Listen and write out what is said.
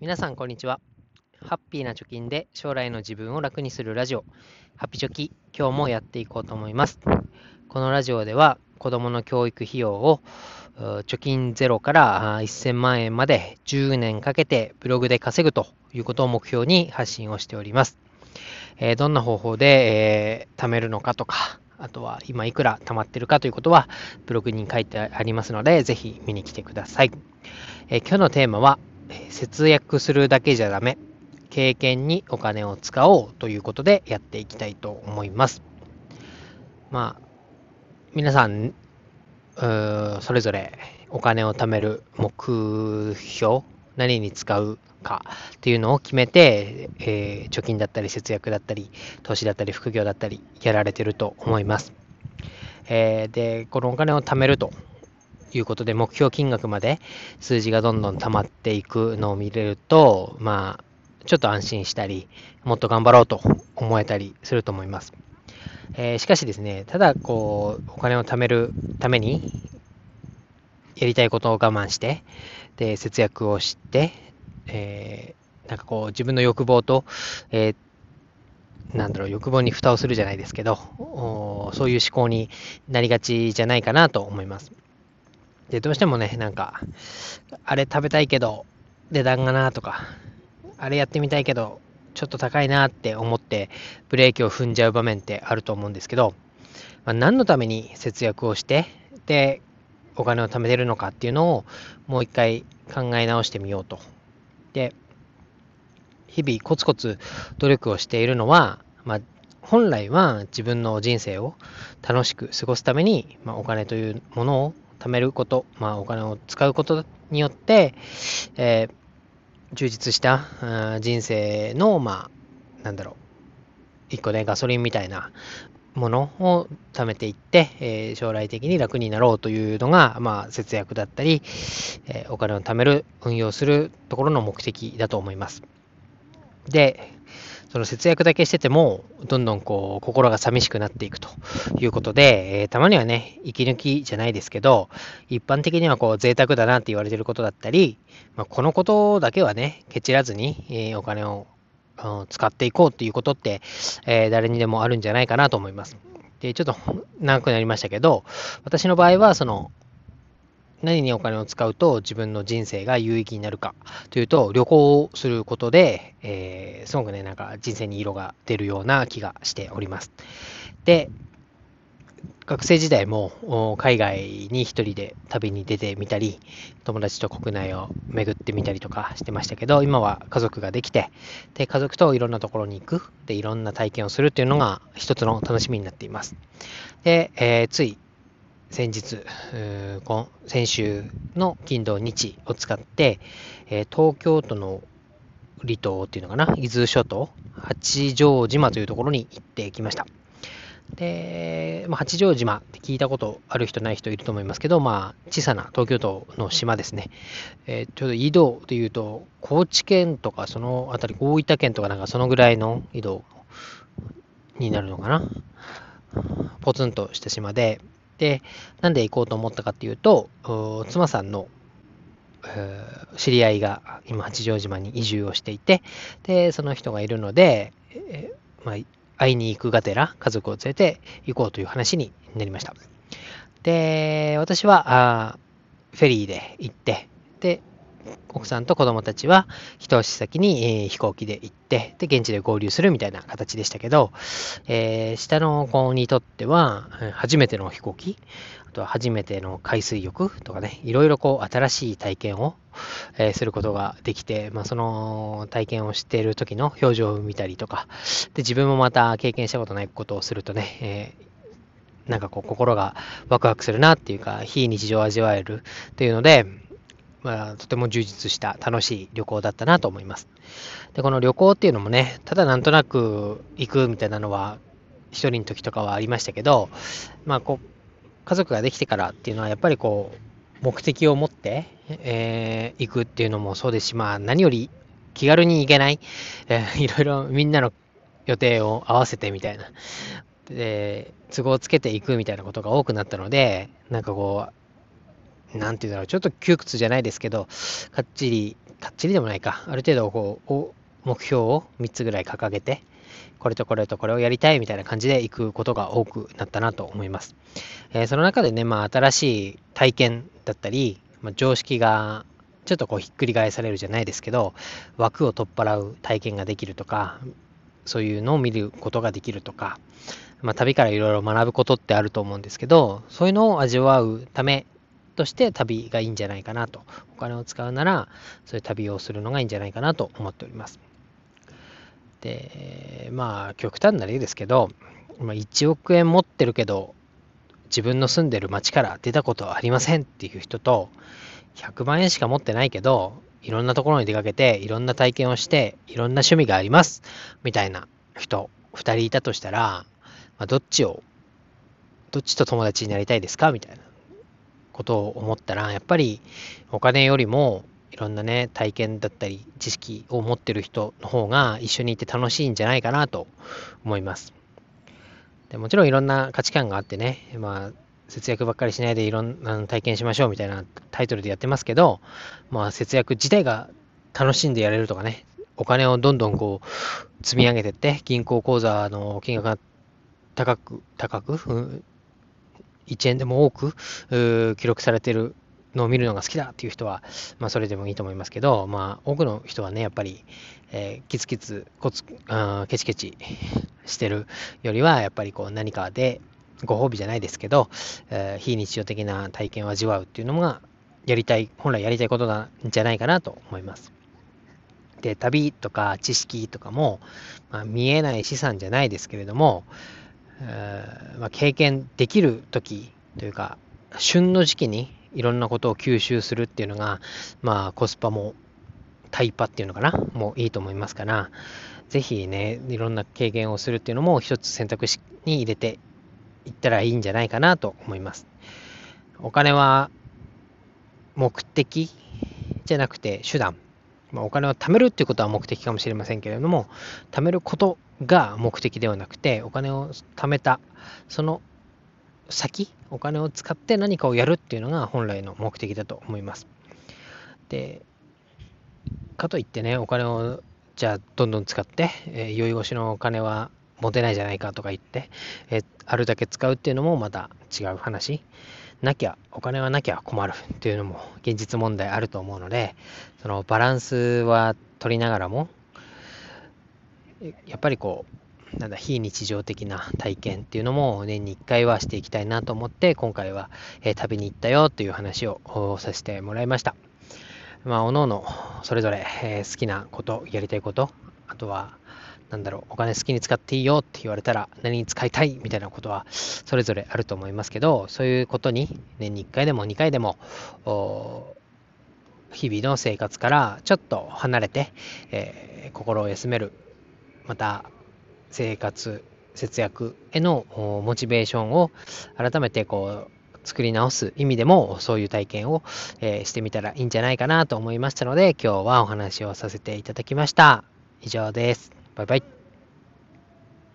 皆さんこんにちは。ハッピーな貯金で将来の自分を楽にするラジオ。ハッピチョキ今日もやっていこうと思います。このラジオでは子供の教育費用を貯金ゼロから1000万円まで10年かけてブログで稼ぐということを目標に発信をしております、え、どんな方法で、えー、貯めるのかとかあとは今いくら貯まってるかということはブログに書いてありますのでぜひ見に来てください、え、今日のテーマは節約するだけじゃダメ。経験にお金を使おうということでやっていきたいと思います。まあ皆さんそれぞれお金を貯める目標何に使うかっていうのを決めて、えー、貯金だったり節約だったり投資だったり副業だったりやられてると思います、えー、でこのお金を貯めるということで、目標金額まで数字がどんどん溜まっていくのを見れると、まあ、ちょっと安心したり、もっと頑張ろうと思えたりすると思います。えー、しかしですね、ただ、こう、お金を貯めるために、やりたいことを我慢して、で、節約をして、えー、なんかこう、自分の欲望と、えー、なんだろう、欲望に蓋をするじゃないですけど、そういう思考になりがちじゃないかなと思います。で、どうしてもね、なんか、あれ食べたいけど、値段がなとか、あれやってみたいけど、ちょっと高いなって思って、ブレーキを踏んじゃう場面ってあると思うんですけど、まあ、何のために節約をして、で、お金を貯めてるのかっていうのを、もう一回考え直してみようと。で、日々コツコツ努力をしているのは、まあ、本来は自分の人生を楽しく過ごすために、まあ、お金というものを貯めること、まあ、お金を使うことによって、えー、充実した人生の、まあ、なんだろう、一個ね、ガソリンみたいなものを貯めていって、えー、将来的に楽になろうというのが、まあ、節約だったり、えー、お金を貯める、運用するところの目的だと思います。で、その節約だけしてても、どんどんこう、心が寂しくなっていくということで、えー、たまにはね、息抜きじゃないですけど、一般的にはこう、贅沢だなって言われてることだったり、まあ、このことだけはね、ケチらずに、えー、お金を、うん、使っていこうっていうことって、えー、誰にでもあるんじゃないかなと思います。で、ちょっと長くなりましたけど、私の場合は、その、何にお金を使うと自分の人生が有意義になるかというと、旅行をすることで、えー、すごくね、なんか人生に色が出るような気がしております。で、学生時代も海外に一人で旅に出てみたり、友達と国内を巡ってみたりとかしてましたけど、今は家族ができて、で、家族といろんなところに行く、で、いろんな体験をするっていうのが一つの楽しみになっています。で、えー、つい先日、先週の金土日を使って、え東京都の離島っていうのかな、伊豆諸島、八丈島というところに行ってきました。で、まあ、八丈島って聞いたことある人ない人いると思いますけど、まあ、小さな東京都の島ですね。えー、ちょうど移動というと、高知県とかその辺り、大分県とかなんかそのぐらいの移動になるのかな。ポツンとした島で、で、なんで行こうと思ったかっていうと、妻さんの、知り合いが今八丈島に移住をしていて、で、その人がいるので、えー、まあ、会いに行くがてら家族を連れて行こうという話になりました。で、私はあフェリーで行って、で、奥さんと子供たちは一足先に、えー、飛行機で行って、で、現地で合流するみたいな形でしたけど、えー、下の子にとっては、初めての飛行機、あとは初めての海水浴とかね、いろいろこう新しい体験を、えー、することができて、まあ、その体験をしている時の表情を見たりとか、で、自分もまた経験したことないことをするとね、えー、なんかこう心がワクワクするなっていうか、非日常を味わえるっていうので、まあ、とても充実した楽しい旅行だったなと思います。で、この旅行っていうのもね、ただなんとなく行くみたいなのは、一人の時とかはありましたけど、まあ、こう、家族ができてからっていうのは、やっぱりこう、目的を持って、えー、行くっていうのもそうですし、まあ、何より気軽に行けない、えー、いろいろみんなの予定を合わせてみたいな、で、都合つけていくみたいなことが多くなったので、なんかこう、なんて言うんだろう、ちょっと窮屈じゃないですけど、かっちり、かっちりでもないか、ある程度こう、目標を3つぐらい掲げて、これとこれとこれをやりたいみたいな感じで行くことが多くなったなと思います。えー、その中でね、まあ、新しい体験だったり、まあ、常識がちょっとこうひっくり返されるじゃないですけど、枠を取っ払う体験ができるとか、そういうのを見ることができるとか、まあ、旅からいろいろ学ぶことってあると思うんですけど、そういうのを味わうためとして旅がいいんじゃないかなと。お金を使うなら、そういう旅をするのがいいんじゃないかなと思っております。で、まあ、極端な例ですけど、まあ、1億円持ってるけど、自分の住んでる町から出たことはありませんっていう人と、100万円しか持ってないけど、いろんなところに出かけて、いろんな体験をして、いろんな趣味があります、みたいな人、2人いたとしたら、まあ、どっちを、どっちと友達になりたいですか？みたいなことを思ったら、やっぱりお金よりも、いろんなね、体験だったり、知識を持ってる人の方が一緒にいて楽しいんじゃないかなと思います。でもちろんいろんな価値観があってね、まあ、節約ばっかりしないでいろんな体験しましょうみたいなタイトルでやってますけど、まあ、節約自体が楽しんでやれるとかね、お金をどんどんこう積み上げてって、銀行口座の金額が高く、高く、1円でも多く記録されてるのを見るのが好きだっていう人は、まあ、それでもいいと思いますけど、まあ、多くの人はね、やっぱり、えー、キツキツ、コツ、あケチケチしてるよりは、やっぱりこう何かでご褒美じゃないですけど、えー、非日常的な体験を味わうっていうのが、やりたい、本来やりたいことなんじゃないかなと思います。で、旅とか知識とかも、まあ、見えない資産じゃないですけれども、まあ、経験できる時というか、旬の時期にいろんなことを吸収するっていうのが、まあ、コスパもタイパっていうのかな、もういいと思いますから、ぜひね、いろんな経験をするっていうのも一つ選択肢に入れていったらいいんじゃないかなと思います。お金は目的じゃなくて手段。まあ、お金を貯めるっていうことは目的かもしれませんけれども、貯めることが目的ではなくて、お金を貯めた、その先、お金を使って何かをやるっていうのが本来の目的だと思います。で、かといってね、お金をじゃあどんどん使って、えー、酔い越しのお金は持てないじゃないかとか言って、えー、あるだけ使うっていうのもまた違う話。なきゃ、お金はなきゃ困るっていうのも現実問題あると思うので、そのバランスは取りながらも、やっぱりこう、なんだ、非日常的な体験っていうのも年に1回はしていきたいなと思って、今回は、えー、旅に行ったよという話をさせてもらいました。まあ、おのおの、それぞれ、えー、好きなこと、やりたいこと、あとは、なんだろう、お金好きに使っていいよって言われたら何に使いたいみたいなことはそれぞれあると思いますけど、そういうことに年に1回でも2回でも、日々の生活からちょっと離れて、えー、心を休める、また生活、節約へのモチベーションを改めてこう作り直す意味でもそういう体験を、えー、してみたらいいんじゃないかなと思いましたので今日はお話をさせていただきました。以上です。バイバイ。